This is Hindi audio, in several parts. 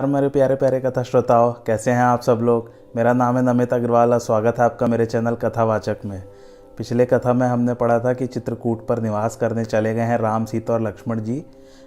और मेरे प्यारे प्यारे कथा श्रोताओं कैसे हैं आप सब लोग? मेरा नाम है नमित अग्रवाल और स्वागत है आपका मेरे चैनल कथावाचक में। पिछले कथा में हमने पढ़ा था कि चित्रकूट पर निवास करने चले गए हैं राम, सीता और लक्ष्मण जी।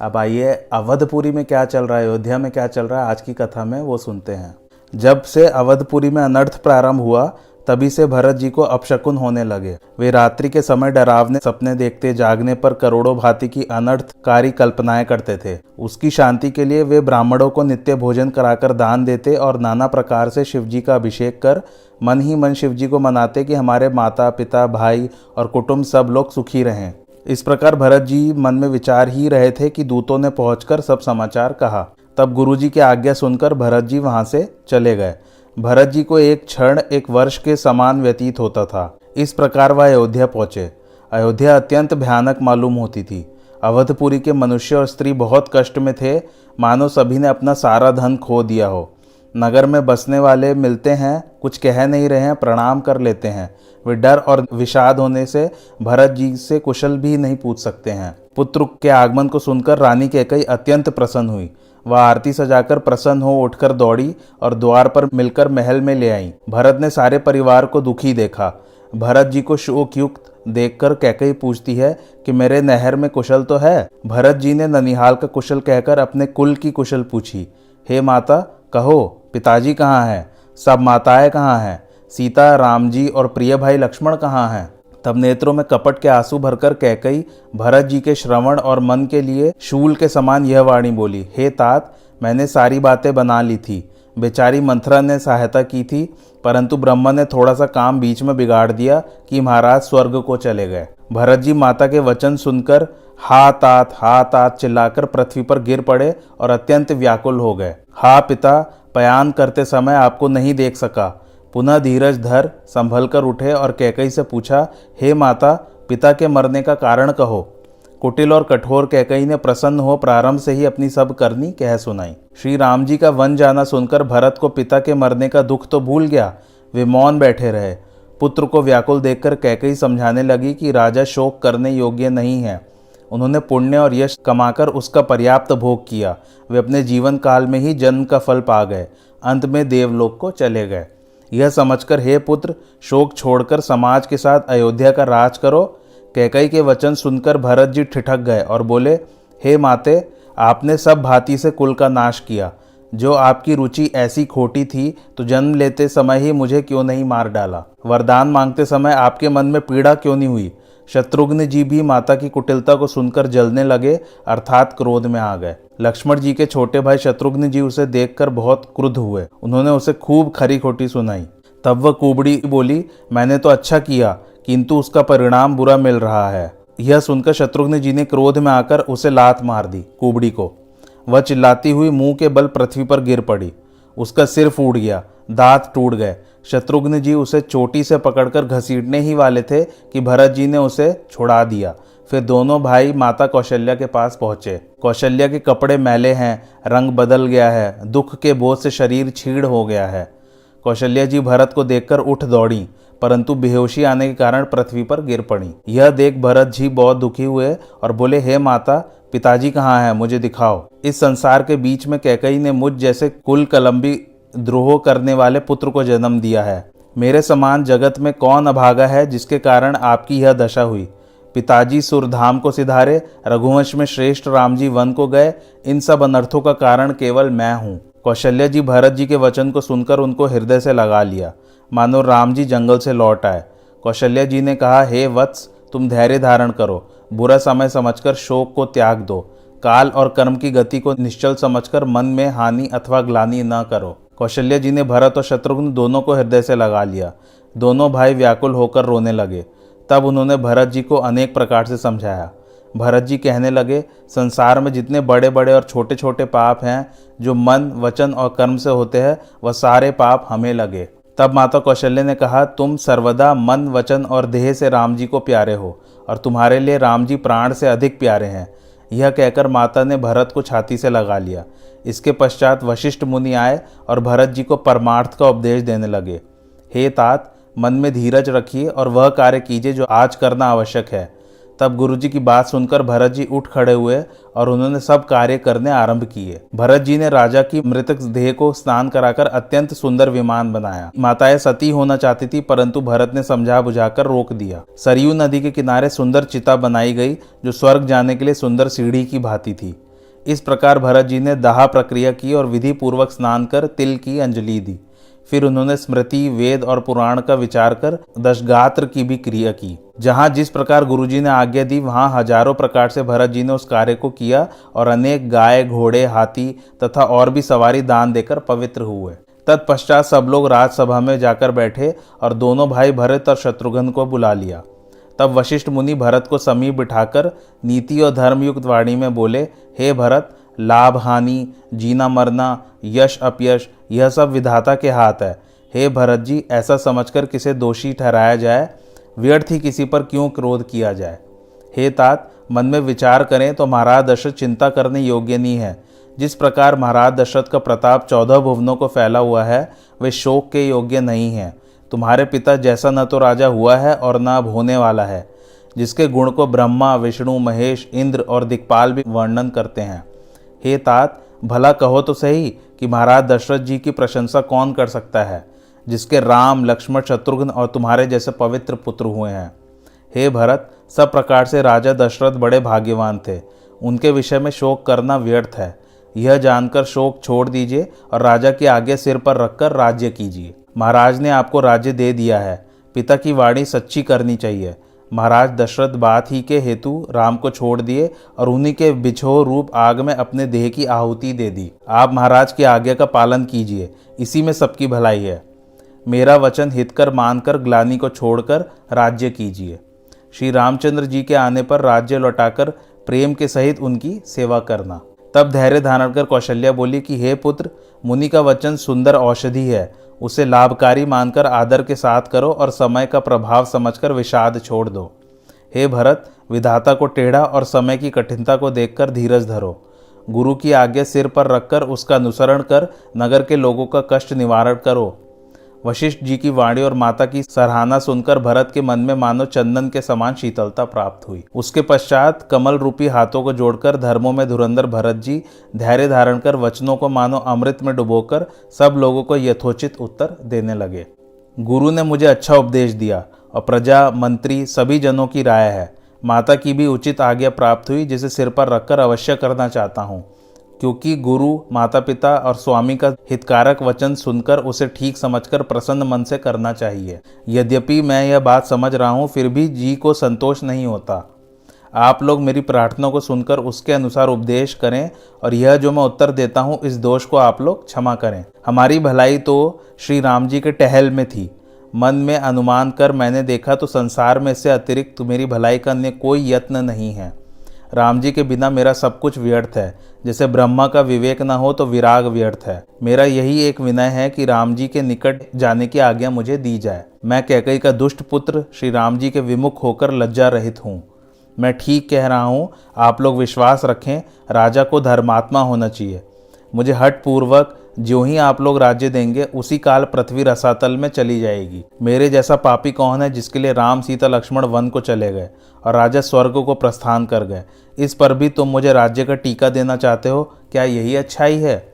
अब आइए, अवधपुरी में क्या चल रहा है, अयोध्या में क्या चल रहा है, आज की कथा में वो सुनते हैं। जब से अवधपुरी में अनर्थ प्रारंभ हुआ तभी से भरत जी को अपशकुन होने लगे। वे रात्रि के समय डरावने सपने देखते, जागने पर करोड़ों भांति की अनर्थकारी कल्पनाएँ करते थे। उसकी शांति के लिए वे ब्राह्मणों को नित्य भोजन कराकर दान देते और नाना प्रकार से शिव जी का अभिषेक कर मन ही मन शिव जी को मनाते कि हमारे माता, पिता, भाई और कुटुंब सब लोग सुखी रहें। इस प्रकार भरत जी मन में विचार ही रहे थे कि दूतों ने पहुंचकर सब समाचार कहा। तब गुरुजी की आज्ञा सुनकर भरत जी वहाँ से चले गए। भरत जी को एक क्षण, एक वर्ष के समान व्यतीत होता था। इस प्रकार वह अयोध्या पहुँचे। अयोध्या अत्यंत भयानक मालूम होती थी। अवधपुरी के मनुष्य और स्त्री बहुत कष्ट में थे। मानो सभी ने अपना सारा धन खो दिया हो। नगर में बसने वाले मिलते हैं, कुछ कह नहीं रहे हैं, प्रणाम कर लेते हैं। वे डर और विषाद होने से भरत जी से कुशल भी नहीं पूछ सकते हैं। पुत्र के आगमन को सुनकर रानी कैकई अत्यंत प्रसन्न हुई। वह आरती सजाकर प्रसन्न हो उठकर दौड़ी और द्वार पर मिलकर महल में ले आई। भरत ने सारे परिवार को दुखी देखा। भरत जी को शोकयुक्त देखकर कैकई पूछती है कि मेरे नहर में कुशल तो है? भरत जी ने ननिहाल का कुशल कहकर अपने कुल की कुशल पूछी। हे माता, कहो, पिताजी कहाँ हैं? सब माताएँ कहाँ हैं? सीता, राम जी और प्रिय भाई लक्ष्मण कहाँ हैं? तब नेत्रों में कपट के आँसू भरकर कैकई भरत जी के श्रवण और मन के लिए शूल के समान यह वाणी बोली, हे तात, मैंने सारी बातें बना ली थी। बेचारी मंथरा ने सहायता की थी, परंतु ब्रह्मा ने थोड़ा सा काम बीच में बिगाड़ दिया कि महाराज स्वर्ग को चले गए। भरत जी माता के वचन सुनकर हा तात हा तात चिल्लाकर पृथ्वी पर गिर पड़े और अत्यंत व्याकुल हो गए। हा पिता, पयान करते समय आपको नहीं देख सका। पुनः धीरज धर संभल कर उठे और कैकई से पूछा, हे माता, पिता के मरने का कारण कहो। कुटिल और कठोर कैकई ने प्रसन्न हो प्रारंभ से ही अपनी सब करनी कह सुनाई। श्री राम जी का वन जाना सुनकर भरत को पिता के मरने का दुख तो भूल गया। वे मौन बैठे रहे। पुत्र को व्याकुल देखकर कैकई समझाने लगी कि राजा शोक करने योग्य नहीं है। उन्होंने पुण्य और यश कमाकर उसका पर्याप्त भोग किया। वे अपने जीवन काल में ही जन्म का फल पा गए। अंत में देवलोक को चले गए। यह समझकर, हे पुत्र, शोक छोड़कर समाज के साथ अयोध्या का राज करो। कैकई के वचन सुनकर भरत जी ठिठक गए और बोले, हे माते, आपने सब भांति से कुल का नाश किया। जो आपकी रुचि ऐसी खोटी थी तो जन्म लेते समय ही मुझे क्यों नहीं मार डाला? वरदान मांगते समय आपके मन में पीड़ा क्यों नहीं हुई? शत्रुघ्न जी भी माता की कुटिलता को सुनकर जलने लगे, अर्थात क्रोध में आ गए। लक्ष्मण जी के छोटे भाई शत्रुघ्न जी उसे देखकर बहुत क्रुद्ध हुए। उन्होंने उसे खूब खरी खोटी सुनाई। तब वह कुबड़ी बोली, मैंने तो अच्छा किया, किंतु उसका परिणाम बुरा मिल रहा है। यह सुनकर शत्रुघ्न जी ने क्रोध में आकर उसे लात मार दी कुबड़ी को। वह चिल्लाती हुई मुँह के बल पृथ्वी पर गिर पड़ी। उसका सिर फूट गया, दांत टूट गए। शत्रुघ्न जी उसे चोटी से पकड़कर घसीटने ही वाले थे कि भरत जी ने उसे छुड़ा दिया। फिर दोनों भाई माता कौशल्या के पास पहुँचे। कौशल्या के कपड़े मैले हैं, रंग बदल गया है, दुख के बोझ से शरीर छीड़ हो गया है। कौशल्या जी भरत को देखकर उठ दौड़ी, परंतु बेहोशी आने के कारण पृथ्वी पर गिर पड़ी। यह देख भरत जी बहुत दुखी हुए और बोले, हे माता, पिताजी कहाँ हैं? मुझे दिखाओ। इस संसार के बीच में कैकई ने मुझ जैसे कुल कलम्बी द्रोह करने वाले पुत्र को जन्म दिया है। मेरे समान जगत में कौन अभागा है जिसके कारण आपकी यह दशा हुई? पिताजी सुरधाम को सिधारे, रघुवंश में श्रेष्ठ राम जी वन को गए, इन सब अनर्थों का कारण केवल मैं हूँ। कौशल्या जी भरत जी के वचन को सुनकर उनको हृदय से लगा लिया। मानो राम जी जंगल से लौट आए। कौशल्या जी ने कहा, हे वत्स, तुम धैर्य धारण करो। बुरा समय समझकर शोक को त्याग दो। काल और कर्म की गति को निश्चल समझकर मन में हानि अथवा ग्लानि न करो। कौशल्या जी ने भरत और शत्रुघ्न दोनों को हृदय से लगा लिया। दोनों भाई व्याकुल होकर रोने लगे। तब उन्होंने भरत जी को अनेक प्रकार से समझाया। भरत जी कहने लगे, संसार में जितने बड़े बड़े और छोटे छोटे पाप हैं, जो मन, वचन और कर्म से होते हैं, वह सारे पाप हमें लगे। तब माता कौशल्य ने कहा, तुम सर्वदा मन, वचन और देह से राम जी को प्यारे हो, और तुम्हारे लिए राम जी प्राण से अधिक प्यारे हैं। यह कहकर माता ने भरत को छाती से लगा लिया। इसके पश्चात वशिष्ठ मुनि आए और भरत जी को परमार्थ का उपदेश देने लगे। हे तात, मन में धीरज रखिए और वह कार्य कीजिए जो आज करना आवश्यक है। तब गुरुजी की बात सुनकर भरत जी उठ खड़े हुए और उन्होंने सब कार्य करने आरंभ किए। भरत जी ने राजा की मृतक देह को स्नान कराकर अत्यंत सुंदर विमान बनाया। माताएँ सती होना चाहती थी, परंतु भरत ने समझा बुझाकर रोक दिया। सरयू नदी के किनारे सुंदर चिता बनाई गई, जो स्वर्ग जाने के लिए सुंदर सीढ़ी की भांति थी। इस प्रकार भरत जी ने दाह प्रक्रिया की और विधि पूर्वक स्नान कर तिल की अंजलि दी। फिर उन्होंने स्मृति, वेद और पुराण का विचार कर दशगात्र की भी क्रिया की। जहाँ जिस प्रकार गुरुजी ने आज्ञा दी, वहाँ हज़ारों प्रकार से भरत जी ने उस कार्य को किया और अनेक गाय, घोड़े, हाथी तथा और भी सवारी दान देकर पवित्र हुए। तत्पश्चात सब लोग राजसभा में जाकर बैठे और दोनों भाई भरत और शत्रुघ्न को बुला लिया। तब वशिष्ठ मुनि भरत को समीप बिठाकर नीति और धर्मयुक्त वाणी में बोले, हे भरत, लाभ, हानि, जीना, मरना, यश, अपयश, यह सब विधाता के हाथ है। हे भरत जी, ऐसा समझकर किसे दोषी ठहराया जाए? व्यर्थ ही किसी पर क्यों क्रोध किया जाए? हे तात, मन में विचार करें तो महाराज दशरथ चिंता करने योग्य नहीं है। जिस प्रकार महाराज दशरथ का प्रताप चौदह भुवनों को फैला हुआ है, वे शोक के योग्य नहीं है। तुम्हारे पिता जैसा न तो राजा हुआ है और न अब होने वाला है, जिसके गुण को ब्रह्मा, विष्णु, महेश, इंद्र और दिक्पाल भी वर्णन करते हैं। हे तात, भला कहो तो सही कि महाराज दशरथ जी की प्रशंसा कौन कर सकता है? जिसके राम, लक्ष्मण, शत्रुघ्न और तुम्हारे जैसे पवित्र पुत्र हुए हैं। हे भरत, सब प्रकार से राजा दशरथ बड़े भाग्यवान थे। उनके विषय में शोक करना व्यर्थ है। यह जानकर शोक छोड़ दीजिए और राजा के आगे सिर पर रखकर राज्य कीजिए। महाराज ने आपको राज्य दे दिया है। पिता की वाणी सच्ची करनी चाहिए। महाराज, दशरथ बात ही के हेतु राम को छोड़ दिए और उन्हीं के बिछो रूप आग में अपने देह की आहुति दे दी। आप महाराज की आज्ञा का पालन कीजिए। इसी में सबकी भलाई है। मेरा वचन हितकर मानकर ग्लानी को छोड़कर राज्य कीजिए। श्री रामचंद्र जी के आने पर राज्य लौटाकर प्रेम के सहित उनकी सेवा करना। तब धैर्य धारण कर कौशल्या बोली कि, हे पुत्र, मुनि का वचन सुंदर औषधि है। उसे लाभकारी मानकर आदर के साथ करो और समय का प्रभाव समझकर विषाद छोड़ दो। हे भरत, विधाता को टेढ़ा और समय की कठिनता को देखकर धीरज धरो। गुरु की आज्ञा सिर पर रखकर उसका अनुसरण कर नगर के लोगों का कष्ट निवारण करो। वशिष्ठ जी की वाणी और माता की सराहना सुनकर भरत के मन में मानो चंदन के समान शीतलता प्राप्त हुई। उसके पश्चात कमल रूपी हाथों को जोड़कर धर्मों में धुरंधर भरत जी धैर्य धारण कर वचनों को मानो अमृत में डुबोकर सब लोगों को यथोचित उत्तर देने लगे। गुरु ने मुझे अच्छा उपदेश दिया और प्रजा, मंत्री सभी जनों की राय है। माता की भी उचित आज्ञा प्राप्त हुई, जिसे सिर पर रखकर अवश्य करना चाहता हूँ। क्योंकि गुरु माता पिता और स्वामी का हितकारक वचन सुनकर उसे ठीक समझकर प्रसन्न मन से करना चाहिए। यद्यपि मैं यह बात समझ रहा हूँ, फिर भी जी को संतोष नहीं होता। आप लोग मेरी प्रार्थना को सुनकर उसके अनुसार उपदेश करें और यह जो मैं उत्तर देता हूँ, इस दोष को आप लोग क्षमा करें। हमारी भलाई तो श्री राम जी के टहल में थी। मन में अनुमान कर मैंने देखा तो संसार में से अतिरिक्त मेरी भलाई करने कोई यत्न नहीं है। राम जी के बिना मेरा सब कुछ व्यर्थ है। जैसे ब्रह्मा का विवेक न हो तो विराग व्यर्थ है। मेरा यही एक विनय है कि राम जी के निकट जाने की आज्ञा मुझे दी जाए। मैं कैकई का दुष्ट पुत्र श्री राम जी के विमुख होकर लज्जा रहित हूँ। मैं ठीक कह रहा हूँ, आप लोग विश्वास रखें, राजा को धर्मात्मा होना चाहिए। मुझे हट पूर्वक जो ही आप लोग राज्य देंगे, उसी काल पृथ्वी रसातल में चली जाएगी। मेरे जैसा पापी कौन है जिसके लिए राम, सीता, लक्ष्मण वन को चले गए और राजा स्वर्ग को प्रस्थान कर गए? इस पर भी तुम मुझे राज्य का टीका देना चाहते हो? क्या यही अच्छाई है?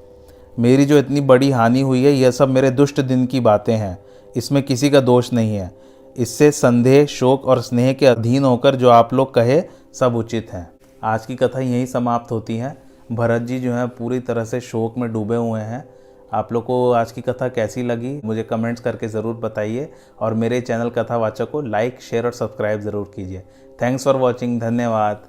मेरी जो इतनी बड़ी हानि हुई है, यह सब मेरे दुष्ट दिन की बातें हैं। इसमें किसी का दोष नहीं है। इससे संदेह, शोक और स्नेह के अधीन होकर जो आप लोग कहे, सब उचित हैं। आज की कथा यही समाप्त होती है। भरत जी जो हैं, पूरी तरह से शोक में डूबे हुए हैं। आप लोग को आज की कथा कैसी लगी, मुझे कमेंट्स करके ज़रूर बताइए। और मेरे चैनल कथावाचक को लाइक शेयर और सब्सक्राइब ज़रूर कीजिए। थैंक्स फॉर वॉचिंग धन्यवाद।